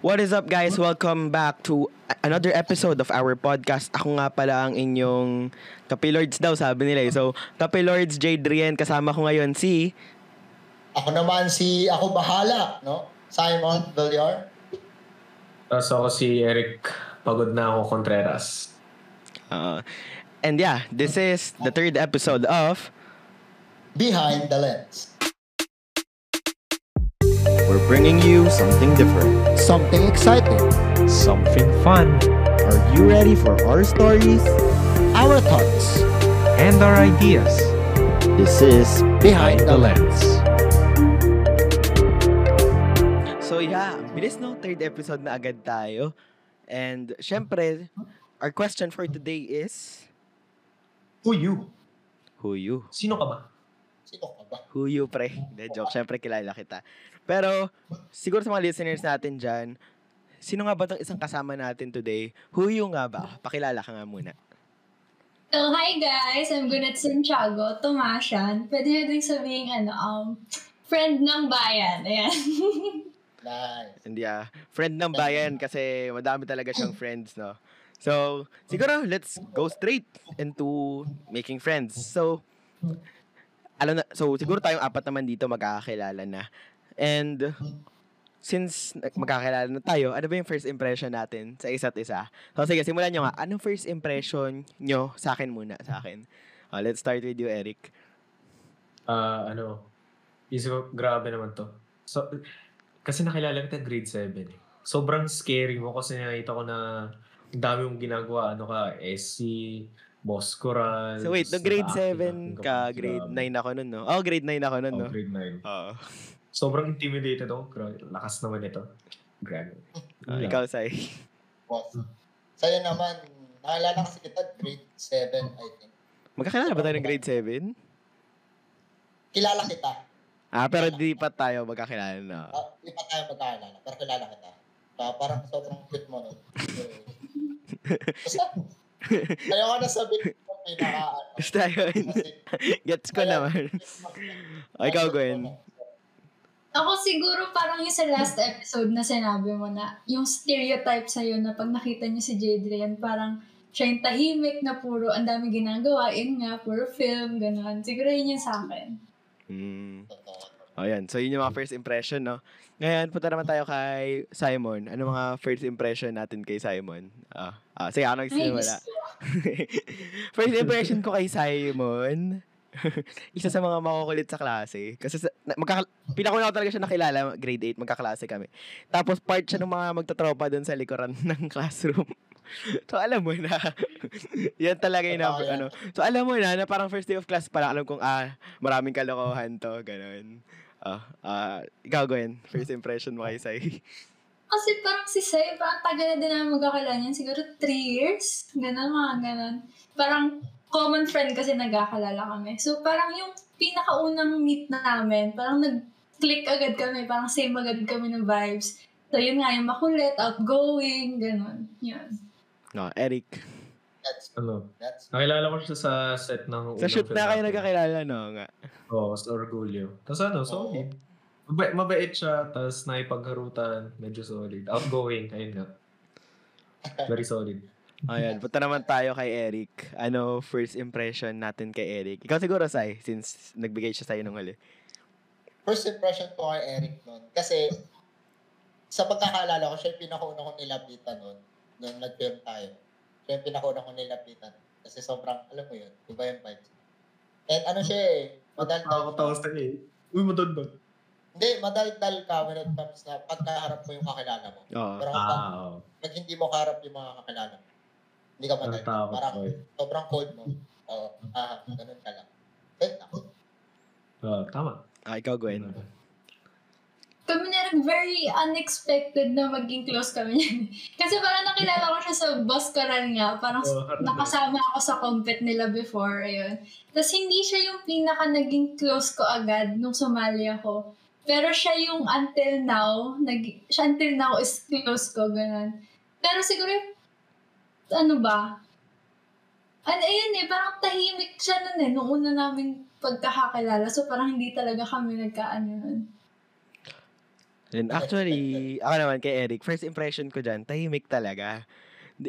What is up guys? Welcome back to another episode of our podcast. Ako nga pala ang inyong Kapilords daw sabi nila. eh. So, Kapilords Jadrian kasama ko ngayon si Ako naman si Ako Bahala, no? Simon Villar. Tapos ako si Eric, pagod na ako Contreras. uh, and yeah, this is the third episode of Behind the Lens. We're bringing you something different. Something exciting. something fun, Are you ready for our stories? Our thoughts. and our ideas This is Behind the Lens. So yeah, ang bilis no, third episode na agad tayo. And syempre, our question for today is Who you? Who you? Sino ka ba? Sino ka ba? Who you, pre? Hindi, joke. Syempre, kilala kita. Pero, siguro sa mga listeners natin dyan, sino nga ba itong isang kasama natin today? Who you nga ba? Pakilala ka nga muna. So, hi guys! I'm Gunat Santiago, Tomasyan. Pwede nyo din sabihin, ano, um, friend ng bayan. Ayan. Nice. Hindi ah. Friend ng bayan kasi madami talaga siyang friends, no? So, siguro, let's go straight into making friends. So, alam na, so siguro tayong apat naman dito magkakakilala na. And, since magkakilala na tayo, ano ba yung first impression natin sa isa't isa? So, sige, simulan nyo nga. Anong first impression nyo sa akin muna, sa akin? Uh, let's start with you, Eric. Ah, ano, isip ko, grabe naman to. So, kasi nakilala kita grade 7 eh. Sobrang scary mo kasi nakita ko na dami mong ginagawa. Ano ka, SC, Boss Coral. So, wait, no, grade 7 ka, grade 9 ako nun, no? Oh, grade 9 ako nun, Oh, no? grade 9. Oo. Sobrang intimidated ako. Grabe, lakas naman ito. Grabe. Ah, ikaw, Sai. Boss. Sa'yo naman, nakilala kasi kita grade 7, I think. Magkakilala ba tayo ng grade 7? Kilala kita. Ah, pero di pa tayo magkakilala na. Uh, di pa tayo magkakilala, pero kilala kita. Uh, parang sobrang cute mo, no? Basta, ayoko na sabihin ko pinaka, ano, Gets ko naman. O, ikaw, Gwen. Ako siguro parang yung sa last episode na sinabi mo na yung stereotype sa'yo na pag nakita niyo si Jadrian, parang siya yung tahimik na puro ang dami ginagawa, yun nga, puro film, gano'n. Siguro yun yung sa akin. Hmm. O, yan. So, yun yung mga first impression, no? Ngayon, punta naman tayo kay Simon. Ano mga first impression natin kay Simon? Ah, ah sige, ako nagsimula. first impression ko kay Simon, isa sa mga makukulit sa klase. Kasi sa, na, magkaka, pinakuna ko talaga siya nakilala, grade 8, magkaklase kami. Tapos part siya ng mga magtatropa doon sa likuran ng classroom. so alam mo na, yan talaga yung yan. ano. So alam mo na, na parang first day of class pa lang, alam kong, ah, maraming kalokohan to, ganun. Ah, ah, ikaw, Gwen, first impression mo kay Sai. Kasi parang si Sai, parang tagal na din namin magkakilala niyan. Siguro three years. Ganon, mga ganon. Parang common friend kasi nagkakalala kami. So parang yung pinakaunang meet namin, parang nag-click agad kami. Parang same agad kami ng vibes. So yun nga, yung makulit, outgoing, ganon. Yun. No, Eric. That's, Ano, that's, nakilala ko siya sa set ng Sa shoot na kayo nagkakilala, no? Nga. Oo, sa Orgulyo. Tapos ano, solid. Mabait, mabait siya, tapos naipagharutan, medyo solid. Outgoing, ayun nga. Very solid. Ayan, punta naman tayo kay Eric. Ano first impression natin kay Eric? Ikaw siguro, Sai, since nagbigay siya sa'yo nung huli. first impression ko kay Eric nun. Kasi, sa pagkakaalala ko, siya yung pinakauna kong nilapitan nun. Nung nag-film tayo. Siya yung pinakauna kong nilapitan. Kasi sobrang, alam mo yun, iba yung vibes. And ano siya eh, madaldal. Nakakatawa sa eh. Uy, madaldal. Hindi, madaldal ka when it comes na pagkaharap mo yung kakilala mo. Oo. Pero kapag Ah, oo. pag hindi mo kaharap yung mga kakilala mo, hindi ka madaldal. Natatakot Parang ko eh. sobrang cold mo. Oo, ah, ganun ka lang. Eh, ako. Ah, tama. Ah, ikaw, Gwen. Kami na rin very unexpected na maging close kami niyan. Kasi parang nakilala ko siya sa boss ko rin nga. Parang Oh, nakasama ako sa compet nila before. Ayun. Tapos hindi siya yung pinaka naging close ko agad nung sumali ako. Pero siya yung until now, nag, siya until now is close ko, ganun. Pero siguro, yung- ano ba? Ano, ayun eh, parang tahimik siya nun eh, nung una namin pagkakakilala. So parang hindi talaga kami nagkaano nun. And actually, ako naman kay Eric, first impression ko dyan, tahimik talaga.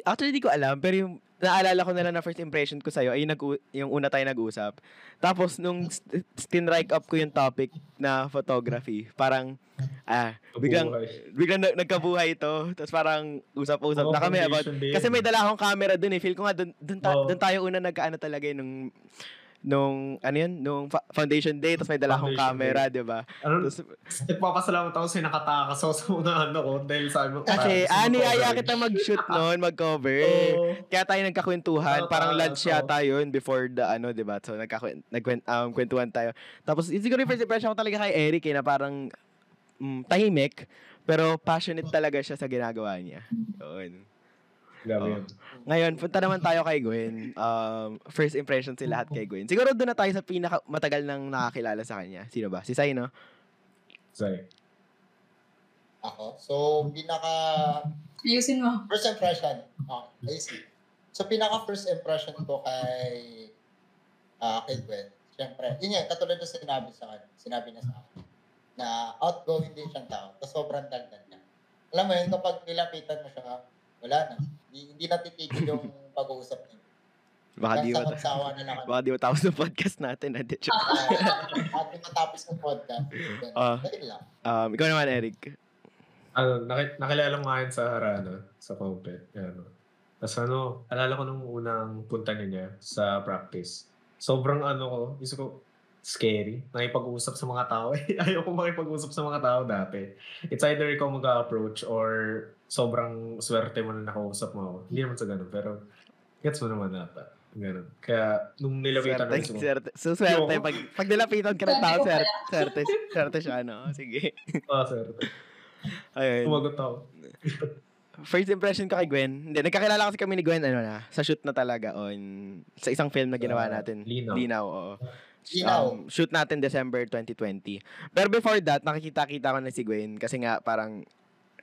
Actually, di ko alam, pero yung naalala ko na lang na first impression ko sa'yo ay yung, nag- yung una tayo nag-usap. Tapos, nung st- stinrike up ko yung topic na photography, parang, ah, biglang, biglang na- nagkabuhay ito. Tapos parang usap-usap Oo, na kami about, din. kasi may dala akong camera dun eh. Feel ko nga dun, dun, ta- Oo. dun tayo una nagkaano talaga eh, nung, nung, ano yun, nung foundation day, tapos may dala akong camera, di ba? Ano, Tapos, nagpapasalamat ako sa nakatakas ako sa unang ano ko dahil sa ano. kasi, niyaya coverage. kita mag-shoot noon, mag-cover. Oo. Kaya tayo nagkakwentuhan, parang lunch oo. yata yun before the ano, 'di ba? So nagkakwent nagkwent um, tayo. Tapos siguro first impression ko talaga kay Eric eh, na parang mm, tahimik pero passionate talaga siya sa ginagawa niya. Yun. Grabe yun. Ngayon, punta naman tayo kay Gwen. Um, first impression si lahat kay Gwen. Siguro doon na tayo sa pinaka matagal nang nakakilala sa kanya. Sino ba? Si Sai, no? Sorry. Ako. So, pinaka Ayusin mo. first impression. Okay, I see. So, pinaka first impression ko kay ah kay Gwen. Siyempre, yun yan, katulad na sinabi sa akin, sinabi na sa akin, na outgoing din siyang tao, tapos sobrang dandan niya. Alam mo yun, kapag nilapitan mo siya, wala na. Hindi, hindi natitigil yung pag-uusap niya. Baka di Sawa na baka di mo tapos ng podcast natin. Ate. Ah, at yung matapos ng podcast. Ah. Ganun lang. Um, ikaw naman, Eric. Ano, naki- nakilala mo nga yun sa Harano, sa Compet. Ano. Tapos ano, alala ko nung unang punta niya sa practice. Sobrang ano ko, gusto ko, scary. Nakipag-usap sa mga tao. Ayaw ko makipag-usap sa mga tao dati. It's either ikaw mag-approach or sobrang swerte mo na nakausap mo ako. Hindi naman sa ganun, pero gets mo naman nata. Ganun. Kaya nung nilapitan ko, gusto ko, swerte. So, swerte. Yung- Pag, pag nilapitan ka ng tao, swerte, swerte, swerte siya, no? Sige. ah, swerte. Ayun. Tumagot ako. First impression ko kay Gwen. Hindi, nagkakilala kasi kami ni Gwen, ano na, sa shoot na talaga on, sa isang film na ginawa Sa natin. Linaw. Linaw, oo. Linaw. Um, shoot natin December 2020. Pero before that, nakikita-kita ko na si Gwen kasi nga parang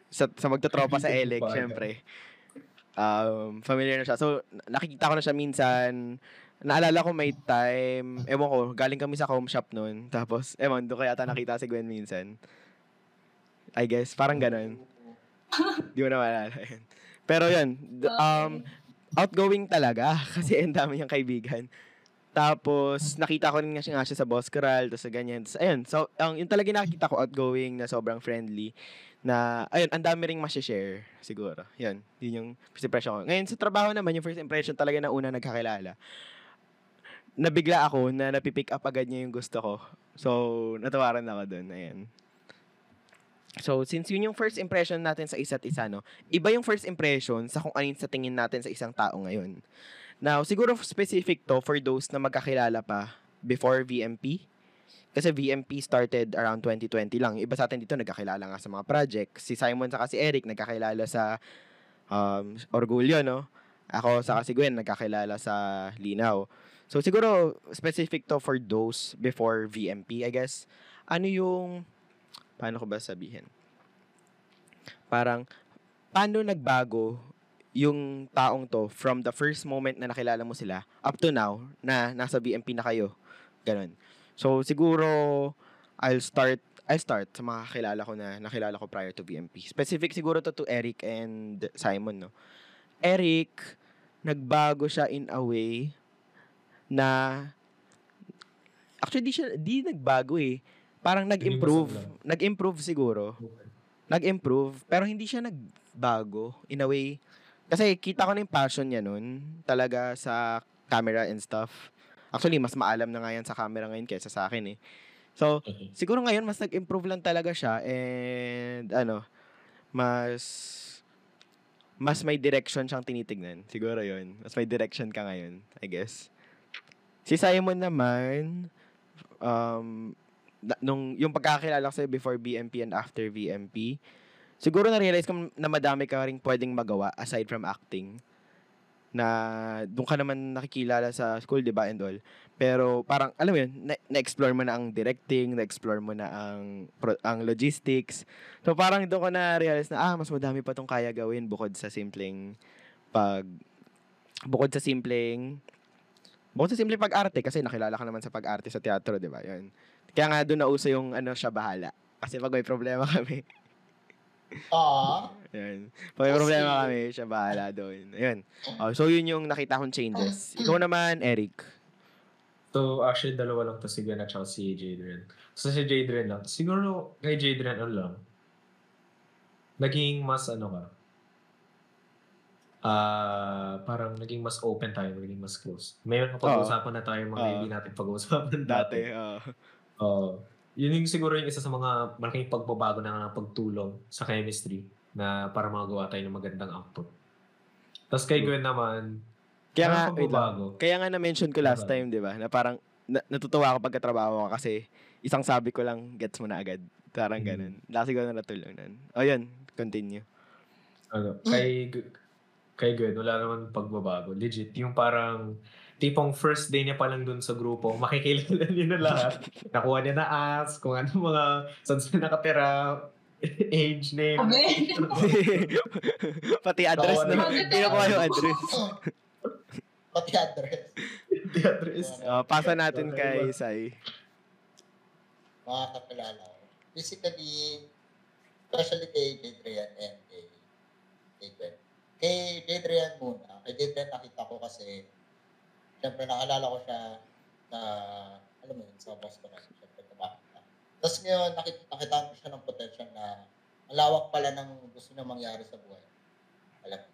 sa, sa magtotropa sa Elec, syempre. Um, familiar na siya. So, nakikita ko na siya minsan. Naalala ko may time, ewan ko, galing kami sa home shop noon. Tapos, ewan, doon kaya ata nakita si Gwen minsan. I guess, parang ganun. Di mo na maalala yun. Pero yun, um, outgoing talaga kasi ang dami niyang kaibigan. Tapos, nakita ko rin nga siya, nga siya sa Boss Corral, tapos ganyan. Tapos, ayun, so, ang, yung talaga yung nakikita ko, outgoing, na sobrang friendly, na, ayun, ang dami ring share siguro. Yun, yun yung first impression ko. Ngayon, sa trabaho naman, yung first impression talaga na una nagkakilala. Nabigla ako na napipick up agad niya yung gusto ko. So, natawaran ako dun. Ayan. So, since yun yung first impression natin sa isa't isa, no? Iba yung first impression sa kung ano sa tingin natin sa isang tao ngayon. Now, siguro specific to for those na magkakilala pa before VMP. Kasi VMP started around 2020 lang. Iba sa atin dito nagkakilala nga sa mga project. Si Simon saka si Eric nagkakilala sa um, Orgulyo, no? Ako saka si Gwen nagkakilala sa Linaw. So siguro specific to for those before VMP, I guess. Ano yung paano ko ba sabihin? Parang paano nagbago yung taong to from the first moment na nakilala mo sila up to now na nasa VMP na kayo. Ganun. So siguro I'll start I'll start sa mga kakilala ko na nakilala ko prior to VMP. Specific siguro to to Eric and Simon, no. Eric, nagbago siya in a way na actually di siya di nagbago eh. Parang nag-improve. Nag-improve siguro. Nag-improve pero hindi siya nagbago in a way. Kasi kita ko na yung passion niya nun talaga sa camera and stuff. Actually, mas maalam na nga yan sa camera ngayon kaysa sa akin eh. So, siguro ngayon mas nag-improve lang talaga siya and ano, mas mas may direction siyang tinitignan. Siguro yun. Mas may direction ka ngayon, I guess. Si Simon naman, um, nung, yung pagkakilala ko sa'yo before BMP and after VMP, siguro na-realize ko na madami ka rin pwedeng magawa aside from acting na doon ka naman nakikilala sa school, di ba, and all. Pero parang, alam mo yun, na- na-explore mo na ang directing, na-explore mo na ang, pro- ang logistics. So parang doon ko na-realize na, ah, mas madami pa tong kaya gawin bukod sa simpleng pag, bukod sa simpleng, bukod sa simpleng pag-arte, kasi nakilala ka naman sa pag-arte sa teatro, di ba? Yun. Kaya nga doon nauso yung, ano, siya bahala. Kasi pag may problema kami, Ah, Yan. Pag may problema kami, siya bahala doon. Ayun. Oh, so, yun yung nakita kong changes. Ikaw naman, Eric. So, actually, dalawa lang to si Gwen at si Jadrian. So, si Jadrian lang. Siguro, kay Jadrian, ano lang, naging mas, ano ka, ah parang naging mas open tayo, naging mas close. May pag-uusapan na tayo mga Oo. hindi natin pag-uusapan dati. Dati. oh. Oo. Yun yung siguro yung isa sa mga malaking pagbabago na ng pagtulong sa chemistry na para magawa tayo ng magandang output. Tapos kay Gwen naman, Kaya nga, wait lang. Kaya nga na-mention ko last Diba? time, di ba? Na parang na- natutuwa ako pagkatrabaho ko kasi isang sabi ko lang, gets mo na agad. Parang Mm. ganun. Lasi ko na natulong nun. O yun, continue. ano, kay kay Gwen, wala naman pagbabago. Legit, yung parang tipong first day niya pa lang dun sa grupo, makikilala niya na lahat. Nakuha niya na ask, kung ano mga, saan sila nakatira, age, name. Abe. Pati address, Hindi nakuha yung address. pati address. The address. Uh, pasa natin kay Sai. Mga kakilala ko. Basically, especially kay Jadrian and kay, kay Gwen. Kay Jadrian muna. Kay Jadrian nakita ko kasi, syempre nakalala ko siya na, alam mo yun, sa boss ko na, syempre tumakit na. Tapos ngayon, nakita, nakita ko siya ng potential na, ang lawak pala ng gusto niya mangyari sa buhay. Alam mo,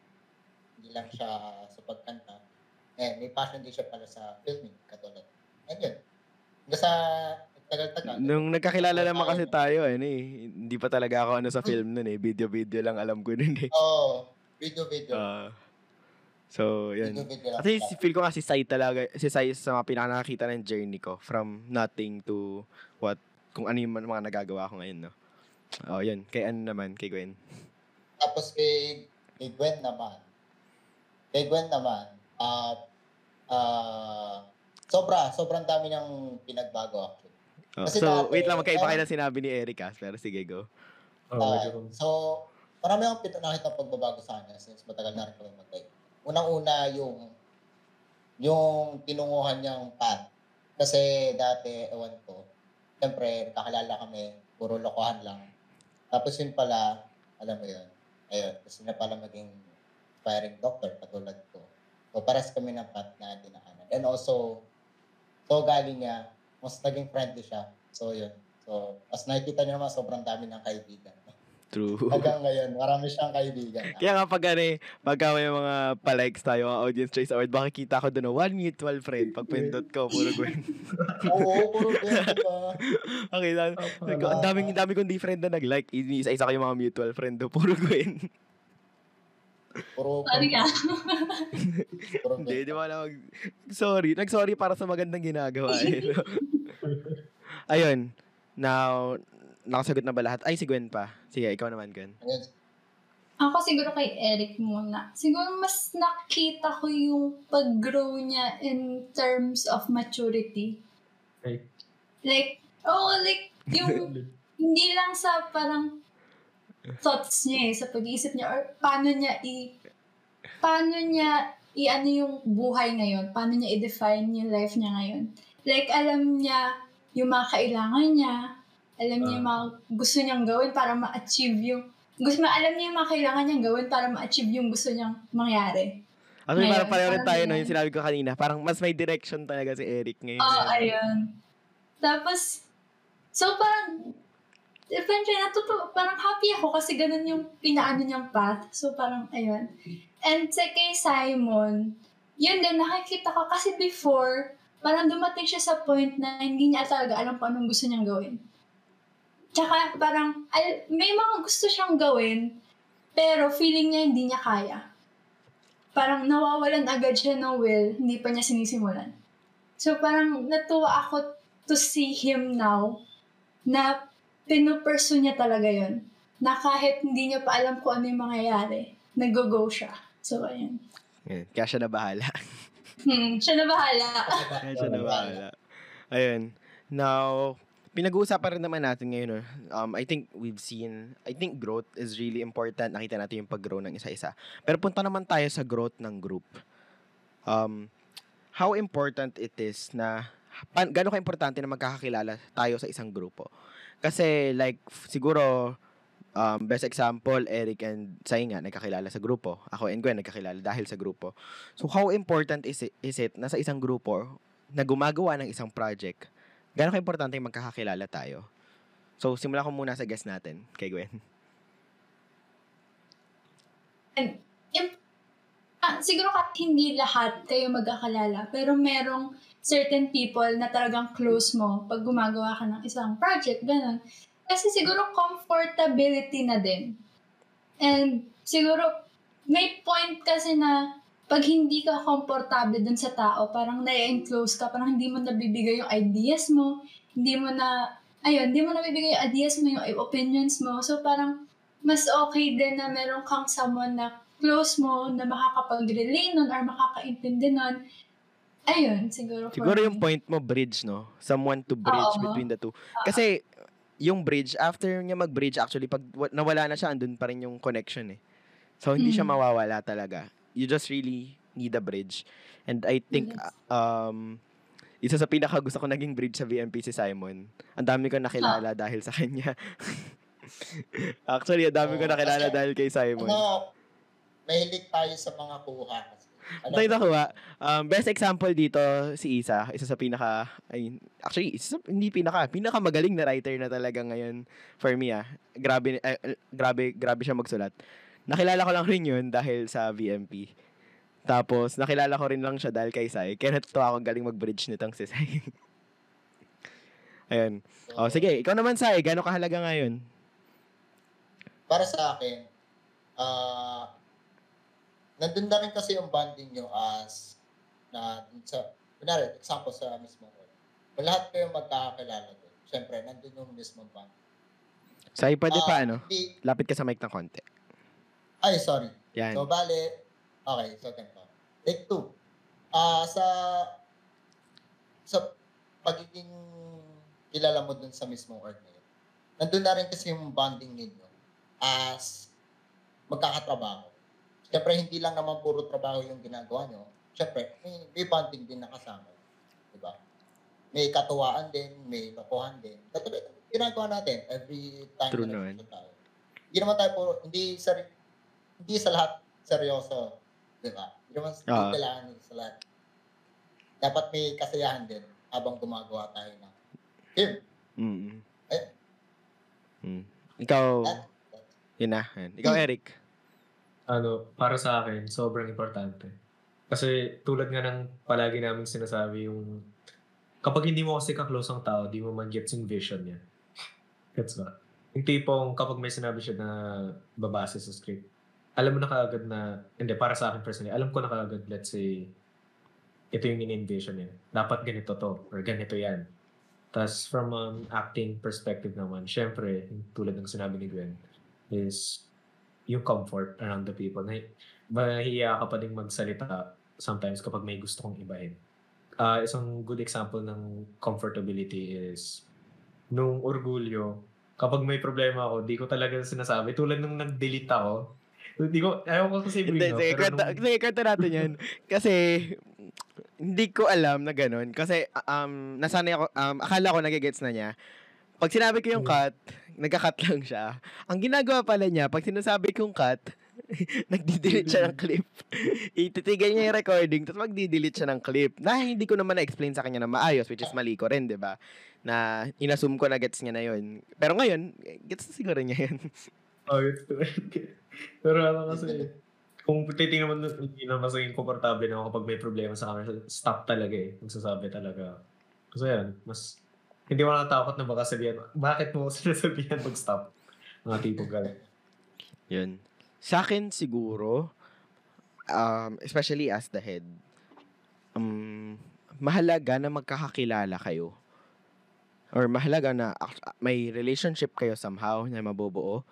hindi lang siya sa pagkanta. Eh, may passion din siya pala sa filming, katulad. And yun. Hanggang sa tagal-tagal. Nung nagkakilala naman kasi tayo, ano eh, hindi pa talaga ako ano sa film nun eh. Video-video lang alam ko nun eh. Oo. Oh, video-video. Ah. so, yun. Video-video pala. si- feel ko nga si Sai talaga, si Sai sa mga pinakanakita ng journey ko from nothing to what, kung ano yung mga nagagawa ko ngayon, no? Oh, yun. Kay ano naman, kay Gwen. Tapos kay, kay Gwen naman. Kay Gwen naman, ah, ah, sobra, sobrang dami ng pinagbago actually. Oh, Kasi so, dati, wait lang, magkaiba kayo um, ng sinabi ni Eric ah. Pero sige, go. Oh, medyo- so, marami akong pinakita pagbabago sa kanya since matagal na rin kami magkay. Unang-una yung yung tinunguhan niyang path. Kasi dati, ewan ko, siyempre, nakakalala kami, puro lokohan lang. Tapos yun pala, alam mo yun, ayun, gusto niya pala maging aspiring doctor, katulad ko. So, pares kami ng path na dinaanan. And also, so galing niya, mas naging friendly siya. So, yun. So, as nakikita niyo naman, sobrang dami ng kaibigan. True. Hanggang ngayon, marami siyang kaibigan. Kaya nga pag ano eh, pagka may mga palikes tayo, mga audience choice award, makikita ko doon, one mutual friend. Pag pindot ko, puro Gwen. Oo, puro ganyan ba? okay lang. Ko, Ang daming, ang dami kong di friend na nag-like. Isa-isa ko yung mga mutual friend do, puro Gwen. Puro, Sorry ka. Hindi, di ba na mag... Sorry. Nag-sorry para sa magandang ginagawa. Eh. no? Ayun. Now, nakasagot na ba lahat? Ay, si Gwen pa. Sige, ikaw naman, Gwen. Ayun. Ako siguro kay Eric muna. Siguro mas nakita ko yung pag-grow niya in terms of maturity. Ay. Like, oh, like, yung hindi lang sa parang thoughts niya eh, sa pag-iisip niya or paano niya i paano niya i ano yung buhay ngayon, paano niya i-define yung life niya ngayon. Like, alam niya yung mga kailangan niya, alam niya yung mga gusto niyang gawin para ma-achieve yung gusto ma alam niya yung mga kailangan niyang gawin para ma-achieve yung gusto niyang mangyari. Actually, Ngayon, parang pareho rin tayo, no? Yung sinabi ko kanina. Parang mas may direction talaga si Eric ngayon. Oo, ayun. Tapos, so parang, eventually, natuto, parang happy ako kasi ganun yung pinaano niyang path. So parang, ayun. And sa kay Simon, yun din, nakikita ko kasi before, parang dumating siya sa point na hindi niya talaga alam kung anong gusto niyang gawin. Tsaka parang, al- may mga gusto siyang gawin, pero feeling niya hindi niya kaya. Parang nawawalan agad siya ng will, hindi pa niya sinisimulan. So parang natuwa ako to see him now na pinupursue niya talaga yon Na kahit hindi niya pa alam kung ano yung mangyayari, nag-go siya. So, ayun. Yan. Kaya siya na bahala. Hmm, siya na bahala. Kaya siya na bahala. Ayun. Now, pinag-uusapan rin naman natin ngayon, no? um, I think we've seen, I think growth is really important. Nakita natin yung pag-grow ng isa-isa. Pero punta naman tayo sa growth ng group. Um, how important it is na, pan, gano'n ka-importante na magkakakilala tayo sa isang grupo. Kasi like, siguro, um, best example, Eric and Sai nga, nagkakilala sa grupo. Ako and Gwen, nagkakilala dahil sa grupo. So, how important is it, is it na sa isang grupo na gumagawa ng isang project, gano'ng ka-importante yung magkakakilala tayo? So, simula ko muna sa guest natin, kay Gwen. Ah, siguro kahit hindi lahat kayo magkakalala, pero merong certain people na talagang close mo pag gumagawa ka ng isang project, ganun. Kasi siguro comfortability na din. And siguro may point kasi na pag hindi ka komportable dun sa tao, parang na-enclose ka, parang hindi mo nabibigay yung ideas mo, hindi mo na, ayun, hindi mo nabibigay yung ideas mo, yung opinions mo. So parang mas okay din na meron kang someone na close mo na makakapag-relay nun or makakaintindi nun. Ayun, siguro. Siguro me. yung point mo, bridge, no? Someone to bridge Oo. between the two. Kasi, yung bridge, after niya mag-bridge, actually, pag wa- nawala na siya, andun pa rin yung connection eh. So, hindi siya Mm. mawawala talaga. You just really need a bridge. And I think, Yes. um, isa sa pinaka gusto ko naging bridge sa VMP si Simon. Ang dami ko nakilala dahil sa kanya. Actually, ang dami ko Oo, nakilala kasi, dahil kay Simon. Ano, mahilig tayo sa mga kuha. Alam Tayo mo, nakuha. Um, best example dito, si Isa. Isa sa pinaka, ay, actually, isa sa, hindi pinaka, pinaka magaling na writer na talaga ngayon for me ah. Grabe, eh, grabe, grabe siya magsulat. Nakilala ko lang rin yun dahil sa VMP. Tapos, nakilala ko rin lang siya dahil kay Sai. Kaya natutuwa ako galing mag-bridge nitong si Sai. Ayun. O, sige. Ikaw naman, Sai. Gano'ng kahalaga ngayon? para sa akin, ah, nandun na rin kasi yung bonding nyo as na sa, kunwari, example sa work. Kung lahat kayo magkakakilala doon, syempre, nandun yung mismong bond. Sai, pwede Ah, pa ano? Hindi, Lapit ka sa mic ng konti. Ay, sorry. Yan. So, bale, okay, so ganito. Take two. Ah, sa, sa pagiging kilala mo dun sa mismong org na yun, nandun na rin kasi yung bonding ninyo as magkakatrabaho. Siyempre, hindi lang naman puro trabaho yung ginagawa nyo. Siyempre, may, may bonding din nakasama. Diba? May katuwaan din, may lokohan din. Katulad, ginagawa natin every time True na naman. tayo. Hindi naman tayo puro, hindi sa, hindi sa lahat seryoso. Diba? Hindi naman hindi Oo. kailangan sa lahat. Dapat may kasayahan din habang gumagawa tayo ng film. Mm. Eh. Mm. Ikaw, That- yun na. Ikaw, Eric. ano, para sa akin, sobrang importante. Kasi tulad nga ng palagi namin sinasabi yung kapag hindi mo kasi ka-close ang tao, di mo mag-gets yung vision niya. Gets ba? Yung tipong kapag may sinabi siya na babase sa script, alam mo na kaagad na, hindi, para sa akin personally, alam ko na kaagad, let's say, ito yung in-envision niya. Dapat ganito to, or ganito yan. Tapos from an acting perspective naman, syempre, tulad ng sinabi ni Gwen, is yung comfort around the people. Na, mahihiya ka pa ding magsalita sometimes kapag may gusto kong ibahin. Ah, isang good example ng comfortability is nung orgulyo, kapag may problema ako, di ko talaga sinasabi. Tulad nung nag-delete ako, di ko, ayaw ko kasi Hindi, sige, kwenta, nung- sige, kwenta natin yan. Kasi, hindi ko alam na ganun. Kasi, um, nasanay ako, um, akala ko nagigets na niya. Pag sinabi ko yung cut, nagka-cut lang siya. Ang ginagawa pala niya, pag sinasabi kong cut, nagdi-delete siya ng clip. Ititigan niya yung recording, tapos magdi-delete siya ng clip. Na hindi ko naman na-explain sa kanya na maayos, which is mali ko rin, di ba? Na inassume ko na gets niya na yun. Pero ngayon, gets na siguro niya yun. Oh, Pero ano kasi, kung titingnan mo, hindi na mas naging komportable na kapag may problema sa camera. Stop talaga eh. Magsasabi talaga. Kasi yan, mas, hindi mo natatakot na baka sabihan, bakit mo sinasabihan mag-stop? Mga tipong gano'n. Yun. Sa akin siguro, um, especially as the head, um, mahalaga na magkakakilala kayo. Or mahalaga na may relationship kayo somehow na mabubuo.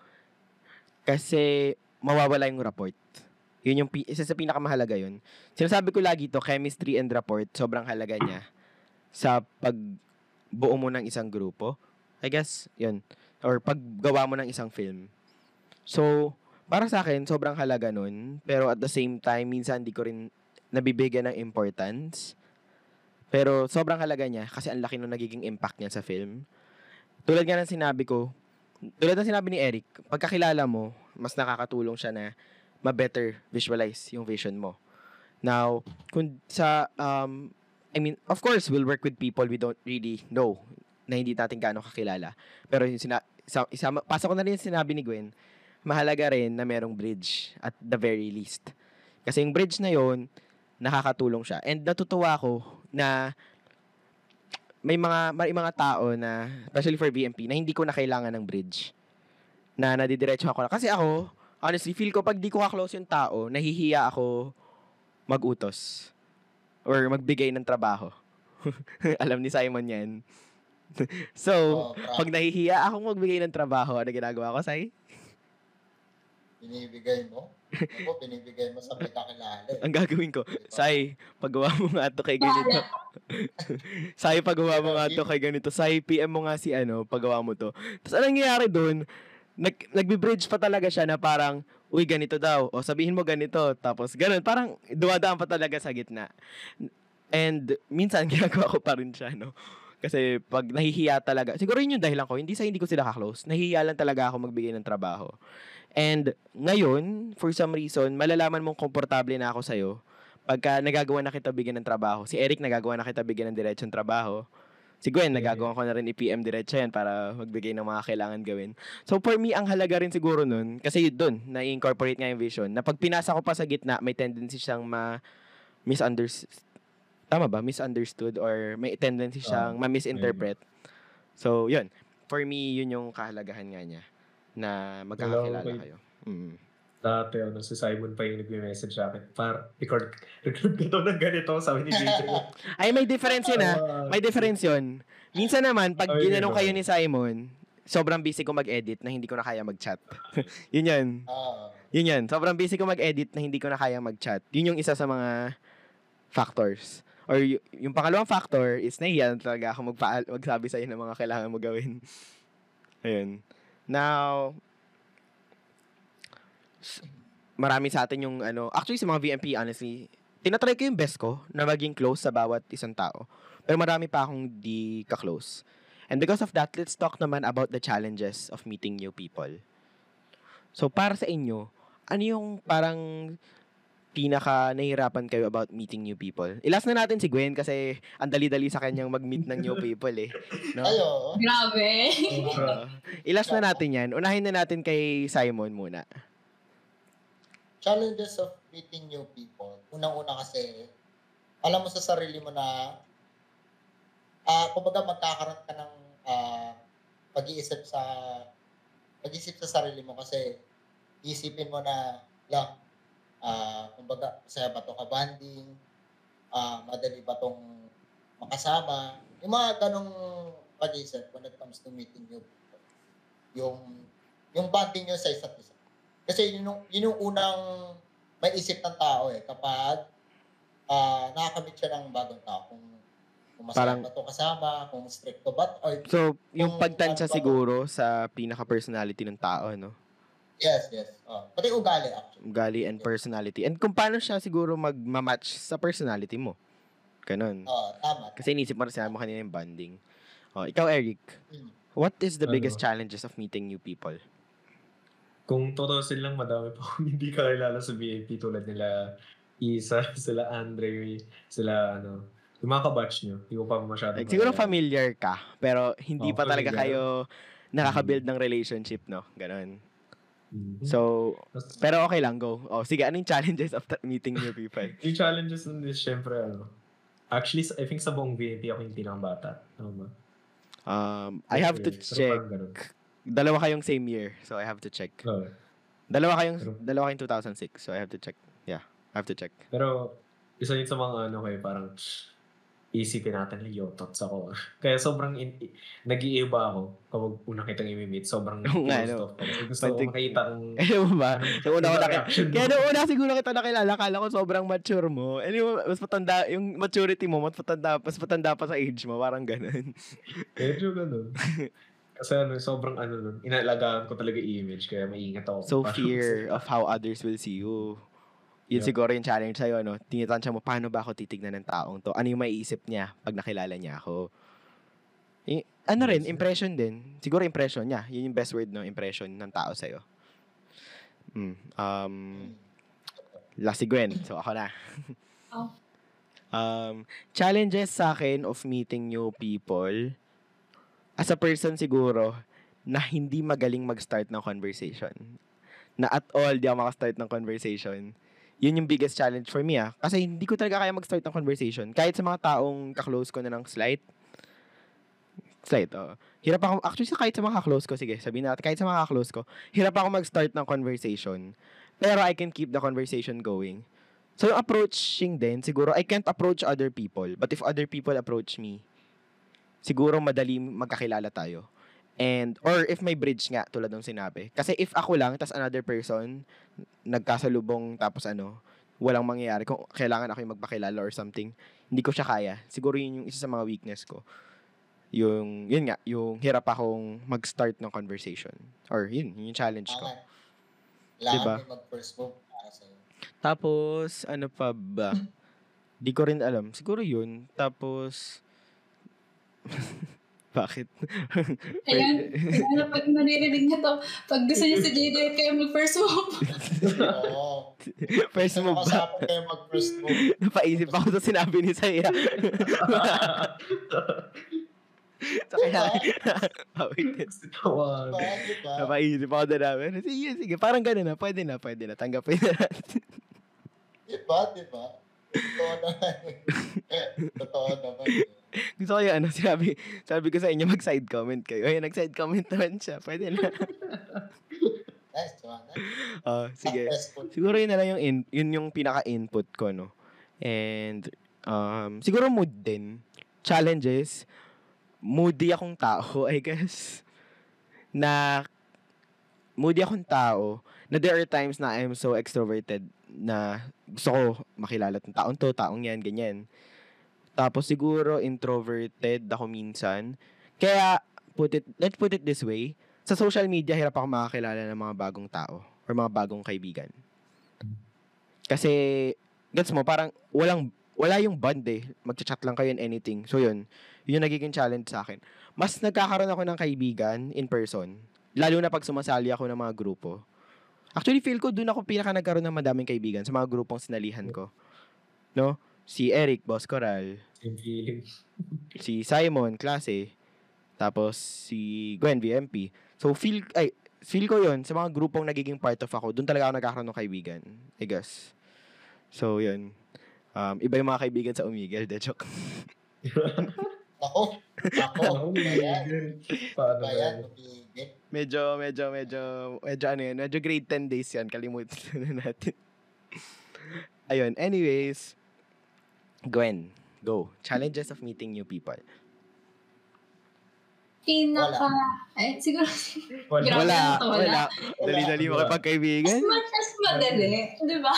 Kasi mawawala yung rapport. Yun yung isa sa pinakamahalaga yun. Sinasabi ko lagi to, chemistry and rapport, sobrang halaga niya sa pagbuo mo ng isang grupo. I guess, yun. Or paggawa mo ng isang film. So, para sa akin, sobrang halaga nun. Pero at the same time, minsan hindi ko rin nabibigyan ng importance. Pero sobrang halaga niya kasi ang laki nung nagiging impact niya sa film. Tulad nga ng sinabi ko, tulad ng sinabi ni Eric, pagkakilala mo, mas nakakatulong siya na ma-better visualize yung vision mo. Now, kung sa, um, I mean, of course, we'll work with people we don't really know na hindi natin gaano kakilala. Pero yung sina, isa, isama, pasok ko na rin yung sinabi ni Gwen, mahalaga rin na merong bridge at the very least. Kasi yung bridge na yon nakakatulong siya. And natutuwa ako na may mga may mga tao na especially for BMP na hindi ko na kailangan ng bridge. Na nadidiretso ako na. Kasi ako, honestly, feel ko pag di ko ka-close yung tao, nahihiya ako mag-utos or magbigay ng trabaho. Alam ni Simon yan. so, Oh, pag nahihiya akong magbigay ng trabaho, ano ginagawa ko, Sai? Binibigay mo. Ako, binibigay mo sa may kakilala. eh. Ang gagawin ko, Diba? Sai, paggawa mo nga to kay ganito. Sai, paggawa mo nga to kay ganito. Sai, PM mo nga si ano, paggawa mo to. Tapos anong nangyayari doon? Nag, nagbe-bridge pa talaga siya na parang, uy, ganito daw. O sabihin mo ganito. Tapos ganun, parang duwadaan pa talaga sa gitna. And minsan, ginagawa ko pa rin siya, no? Kasi pag nahihiya talaga, siguro yun yung dahilan ko, hindi sa hindi ko sila ka-close, nahihiya lang talaga ako magbigay ng trabaho. And ngayon, for some reason, malalaman mong komportable na ako sa'yo pagka nagagawa na kita bigyan ng trabaho. Si Eric nagagawa na kita bigyan ng diretsong trabaho. Si Gwen, nagagawa ko na rin i-PM diretso yan para magbigay ng mga kailangan gawin. So for me, ang halaga rin siguro nun, kasi yun dun, na-incorporate nga yung vision, na pag pinasa ko pa sa gitna, may tendency siyang ma misunderstood. Tama ba? Misunderstood or may tendency siyang ma-misinterpret. So, yun. For me, yun yung kahalagahan nga niya na magkakakilala Hello, kayo. Mm. Dati, ano, si Simon pa yung nagme-message sa akin. Par, record, record ka to ng ganito, sabi ni JJ. Ay, may difference yun ha. Ah, May difference yun. Minsan naman, pag Ay, ginanong kayo ni Simon, sobrang busy ko mag-edit na hindi ko na kaya mag-chat. yun yun. Ah, Yun yun. Sobrang busy ko mag-edit na hindi ko na kaya mag-chat. Yun yung isa sa mga factors. Or y- yung pangalawang factor is nahiya na talaga ako magpa- magsabi sa'yo ng mga kailangan mo gawin. Ayun. Now, marami sa atin yung ano, actually sa mga VMP, honestly, tinatry ko yung best ko na maging close sa bawat isang tao. Pero marami pa akong di ka-close. And because of that, let's talk naman about the challenges of meeting new people. So, para sa inyo, ano yung parang pinaka nahihirapan kayo about meeting new people? Ilas na natin si Gwen kasi ang dali-dali sa kanyang mag-meet ng new people eh. No? ayo. Grabe. Uh, ilas na natin yan. Unahin na natin kay Simon muna. Challenges of meeting new people. Unang-una kasi, alam mo sa sarili mo na, ah, kumbaga magkakaroon ka ng ah, pag-iisip sa pag-iisip sa sarili mo kasi isipin mo na lang ah kumbaga masaya ba to ka-banding ah madali ba tong makasama? Yung mga ganong pag-iisip when it comes to meeting new people. Yung yung bonding nyo sa isa't isa. Kasi yun yung, yun yung unang may isip ng tao eh kapag ah nakakamit siya ng bagong tao. Kung, kung masaya Parang- ba to kasama kung stricto ba or So, yung pagtansya ano siguro sa pinaka-personality ng tao, no? Yes yes oh, pati ugali actually Ugali and personality. And kung paano siya siguro mag-match sa personality mo. Ganon. oh tama Kasi inisip mo rin mo kanina yung bonding. Oh, ikaw, Eric, Hmm. what is the Ano? biggest challenges of meeting new people? Kung tutusin lang, madami pa akong hindi kakilala sa VIP tulad nila Isa, sila Andre, sila ano, yung mga kabatch nyo. Hindi ko pa masyado Like, siguro familiar ka, pero hindi Oh, pa talaga familiar. kayo nakaka-build ng relationship, no? Ganon. Mhm. So, pero okay lang, go. Oh, sige, anong challenges of meeting new people? yung challenges nun is syempre ano, actually, I think sa buong VIP ako yung pinakabata. Ano ba? Um, I have to check. Dalawa kayong same year, so I have to check. Oo. Dalawa kayong, Pero- dalawa kayong 2006, so I have to check. Yeah, I have to check. Pero, isa yun sa mga ano kayo, parang isipin natin, yotots ako. Kaya sobrang in, nag-iiba ako kapag unang kitang imi-meet. Sobrang nga, closed no? off ako. Gusto ko makita kung mo ba? Yung una ko mo. kaya nung una siguro kita nakilala, kala ko sobrang mature mo. Anyway, mas matanda, yung maturity mo, mas matanda, mas matanda pa sa age mo, parang ganun. Medyo ganun. Kasi ano, sobrang ano nun, inalagaan ko talaga yung image, kaya maingat ako. So fear of how others will see you. Yun Yeah. siguro yung challenge sa'yo, no? Tinitansya mo, paano ba ako titignan ng taong to? Ano yung maiisip niya pag nakilala niya ako? I- ano rin, impression din. Siguro impression niya. Yun yung best word, no? Impression ng tao sa'yo. Mm. Um, last si Gwen. So, ako na. Oh. um, challenges sa akin of meeting new people. As a person siguro, na hindi magaling mag-start ng conversation. Na at all, di ako makastart ng conversation. Yun yung biggest challenge for me, ah. Kasi hindi ko talaga kaya mag-start ng conversation. Kahit sa mga taong kaklose ko na ng slight, slight, oh. Hirap ako, actually kahit sa mga close ko, sige, sabihin natin, kahit sa mga close ko, hirap ako mag-start ng conversation. Pero I can keep the conversation going. So yung approaching din, siguro, I can't approach other people. But if other people approach me, siguro madali magkakilala tayo. And, or if may bridge nga, tulad ng sinabi. Kasi if ako lang, tas another person, nagkasalubong, tapos ano, walang mangyayari, kung kailangan ako yung magpakilala or something, hindi ko siya kaya. Siguro yun yung isa sa mga weakness ko yung, yun nga, yung hirap akong mag-start ng conversation. Or yun, yun yung challenge ko. Kailangan Diba? mag-first move para sa'yo. Tapos, ano pa ba? Di ko rin alam. Siguro yun. Tapos, bakit? Ayan, ayan, pag naririnig niya to, pag gusto niya si JJ, kayo mag-first move. Oo. First move ba? kasama kayo mag-first move. Napaisip ako sa sinabi ni Saya. so, kaya, oh, wait. Tawag. Diba? Diba? Napaisip ako na namin. Sige, sige. Parang ganun na. Pwede na, pwede na. Tanggapin na natin. Diba? Diba? Totoo naman. Totoo naman. Gusto ko yung ano, sabi, sabi ko sa inyo, mag-side comment kayo. Ayun, nag-side comment naman siya. Pwede na. Nice, Joanna. Oh, sige. Successful. Siguro yun na lang yung, in, yun yung pinaka-input ko, no? And, um, siguro mood din. Challenges. Moody akong tao, I guess. Na, moody akong tao, na there are times na I'm so extroverted na gusto ko makilala tong taong to, taong yan, ganyan. Tapos siguro introverted ako minsan. Kaya, put it, let's put it this way, sa social media, hirap ako makakilala ng mga bagong tao or mga bagong kaibigan. Kasi, gets mo, parang walang, wala yung bond eh. Magchat-chat lang kayo in anything. So yun, yun yung nagiging challenge sa akin. Mas nagkakaroon ako ng kaibigan in person. Lalo na pag sumasali ako ng mga grupo. Actually, feel ko doon ako pinaka nagkaroon ng madaming kaibigan sa mga grupong sinalihan ko. No? Si Eric, Boss Coral. Si Simon, klase. Tapos si Gwen, VMP. So, feel, ay, feel ko yun, sa mga grupong nagiging part of ako, doon talaga ako nagkakaroon ng kaibigan. I guess. So, yun. Um, iba yung mga kaibigan sa Umigel, de joke. Ako. Ako. Paano ba? Medyo, medyo, medyo, medyo ano yun, medyo grade 10 days yan, kalimutan na natin. Ayun, anyways, Gwen, go. Challenges of meeting new people. Pinaka, eh, siguro, Wala. Grabe Wala, na to, wala. wala. Dali-dali mo Wala. kapagkaibigan. as much as madali, di ba?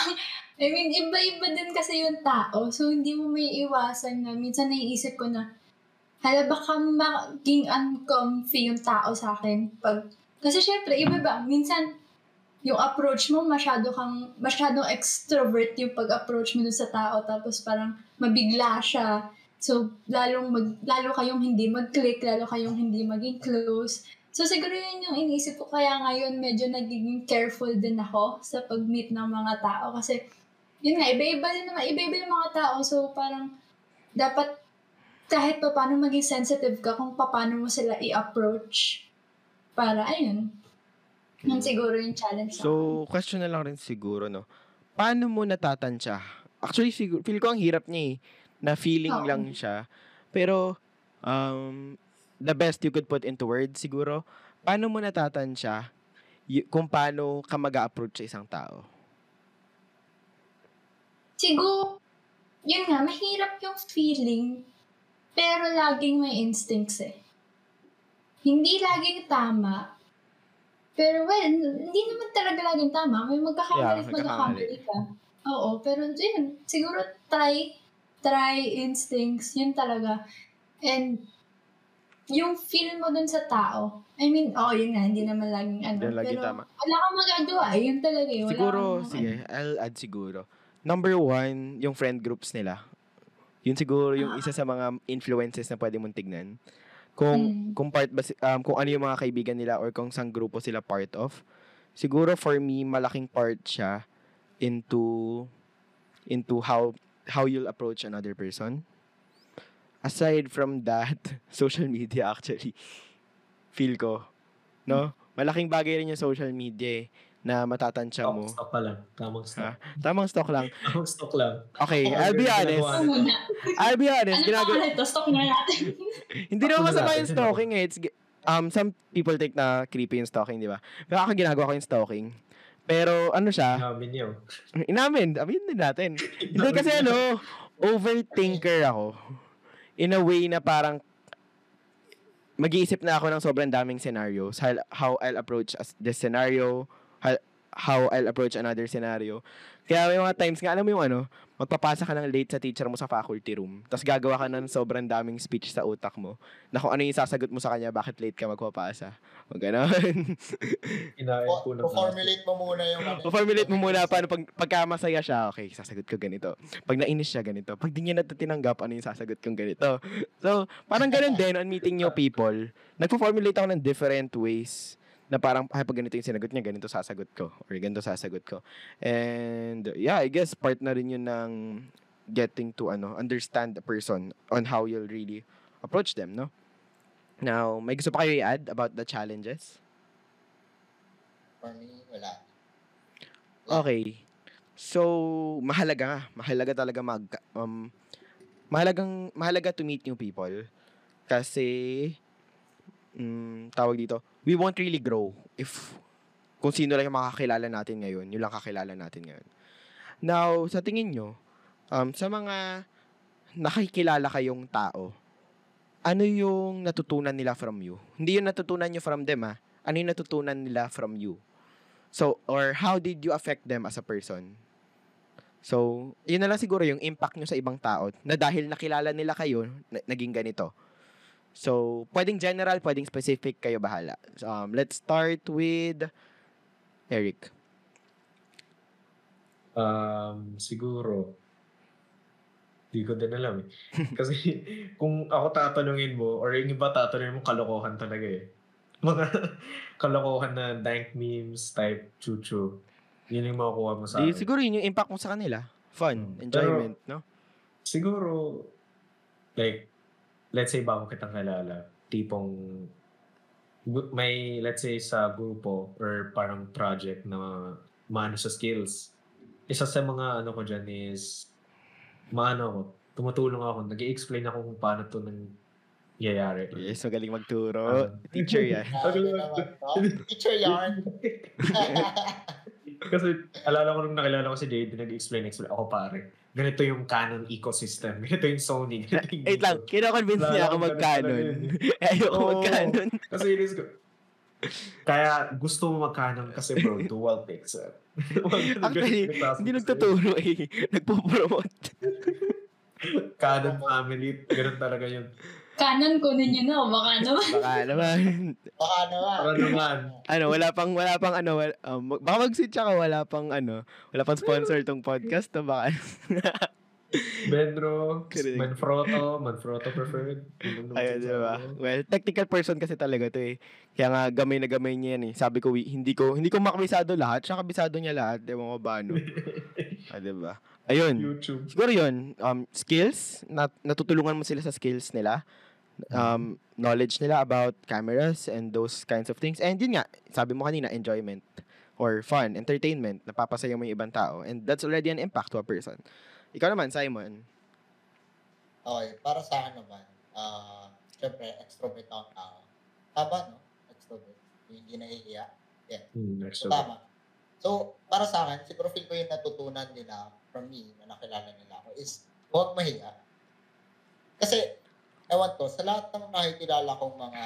I mean, iba-iba din kasi yung tao. So, hindi mo may iwasan na. Minsan naiisip ko na, hala, baka maging uncomfy yung tao sa akin. Pag, kasi syempre, iba ba? Minsan, yung approach mo, masyado kang, masyadong extrovert yung pag-approach mo sa tao. Tapos parang mabigla siya. So, lalong mag, lalo kayong hindi mag-click, lalo kayong hindi maging close. So, siguro yun yung inisip ko. Kaya ngayon, medyo nagiging careful din ako sa pag-meet ng mga tao. Kasi, yun nga, iba-iba din naman, iba-iba yung mga tao. So, parang, dapat kahit pa paano maging sensitive ka kung paano mo sila i-approach. Para, ayun. Yun siguro yung challenge. So, question na lang rin siguro, no? Paano mo natatansya? Actually, siguro, feel ko ang hirap niya eh, na feeling Oo. lang siya. Pero, um, the best you could put into words, siguro, paano mo natatansya y- kung paano ka mag approach sa isang tao? Siguro, yun nga, mahirap yung feeling, pero laging may instincts eh. Hindi laging tama, pero well, hindi naman talaga laging tama. May magkakamali Yeah, magkakamali ka. Oo, pero yun, siguro try, try instincts, yun talaga. And, yung feel mo dun sa tao, I mean, oo, yun nga, hindi naman laging ano. Hindi laging pero tama. wala kang magagawa, eh, yun talaga eh. Wala Siguro, sige, I'll add siguro. Number one, yung friend groups nila. Yun siguro yung isa sa mga influences na pwede mong tignan. kung Mm. kung part ba um, kung ano yung mga kaibigan nila or kung sang grupo sila part of. Siguro for me malaking part siya into into how how you'll approach another person. Aside from that, social media actually feel ko, no? Malaking bagay rin yung social media eh, na matatansya mo. Tamang stock pa lang. Tamang stock. Ha? Tamang stock lang. Tamang stock lang. Okay, I'll be honest. I'll be honest. Ano Ginagawa, ito? Stop na natin. Hindi naman masama yung stalking eh. It's, um, some people think na creepy yung stalking, di ba? Pero ako ginagawa ko yung stalking. Pero ano siya, Namin yun. inamin, amin din natin. Hindi kasi ano, overthinker ako. In a way na parang mag-iisip na ako ng sobrang daming scenarios. How, how I'll approach as this scenario, how, I'll approach another scenario. Kaya may mga times nga, alam mo yung ano, magpapasa ka ng late sa teacher mo sa faculty room, tapos gagawa ka ng sobrang daming speech sa utak mo, na kung ano yung sasagot mo sa kanya, bakit late ka magpapasa. O ganon. Formulate mo muna yung ano. O-formulate mo muna paano pag, pagka masaya siya, okay, sasagot ko ganito. Pag nainis siya, ganito. Pag di niya natatinanggap, ano yung sasagot kong ganito. So, parang ganun din on meeting new people. Nagpo-formulate ako ng different ways na parang, ay, pag ganito yung sinagot niya, ganito sasagot ko. Or ganito sasagot ko. And, yeah, I guess part na rin yun ng getting to, ano, understand the person on how you'll really approach them, no? Now, may gusto pa kayo i-add about the challenges? For me, wala. Okay. So, mahalaga, mahalaga talaga mag um mahalagang mahalaga to meet new people kasi mm, tawag dito, we won't really grow if kung sino lang yung makakilala natin ngayon, yun lang kakilala natin ngayon. Now, sa tingin nyo, um, sa mga nakikilala kayong tao, ano yung natutunan nila from you? Hindi yung natutunan nyo from them, ah. Ano yung natutunan nila from you? So, or how did you affect them as a person? So, yun na lang siguro yung impact nyo sa ibang tao na dahil nakilala nila kayo, na- naging ganito. So, pwedeng general, pwedeng specific, kayo bahala. So, um, let's start with Eric. Um, siguro, di ko din alam eh. Kasi kung ako tatanungin mo, or yung iba tatanungin mo, kalokohan talaga eh. Mga kalokohan na dank memes type chuchu. Yun yung makukuha mo sa Di, akin. siguro yun yung impact mo sa kanila. Fun, Hmm. enjoyment, no? Siguro, like, let's say bago kitang kilala, tipong may, let's say, sa grupo or parang project na maano sa skills. Isa sa mga ano ko dyan is, maano ako, tumutulong ako, nag explain ako kung paano to nang yayari. Yes, magaling magturo. Ah. Teacher yan. Teacher yarn. Kasi alala ko nung nakilala ko si Jade, nag-explain, explain ako pare. Ganito yung Canon ecosystem. Ganito yung Sony. Ganito yung Wait lang, kino-convince Wala niya ako mag-canon. Eh, Ayoko Oo. mag-canon. Kasi inis ko. Kaya gusto mo mag-canon kasi bro, dual pixel. Actually, hindi nagtuturo eh. Nagpo-promote. Canon family, ganun talaga yun. Kanan kunin nyo na, baka naman. Baka naman. Baka naman. Para naman. ano, wala pang, wala pang ano, wala, um, baka mag-switch ako, wala pang ano, wala pang sponsor tong podcast to, baka. Benro, Kidding. Manfrotto, Manfrotto preferred. Naman Ayun, di ba? Well, technical person kasi talaga to eh. Kaya nga, gamay na gamay niya yan eh. Sabi ko, hindi ko, hindi ko makabisado lahat, siya kabisado niya lahat. Ewan ko ba, ano. ah, di ba? Ayun. YouTube. Siguro yun, um, skills, nat natutulungan mo sila sa skills nila. Um, knowledge nila about cameras and those kinds of things. And yun nga, sabi mo kanina, enjoyment or fun, entertainment, napapasaya mo yung ibang tao. And that's already an impact to a person. Ikaw naman, Simon. Okay, para sa akin naman, ah, syempre, extrovert ako tao. Tama, no? Extrovert. Yung Hindi nahihiya. Hmm, next So, tama. So, para sa akin, siguro feel ko yung natutunan nila from me na nakilala nila ako is huwag mahiya. Kasi, ewan ko, sa lahat ng nakikilala kong mga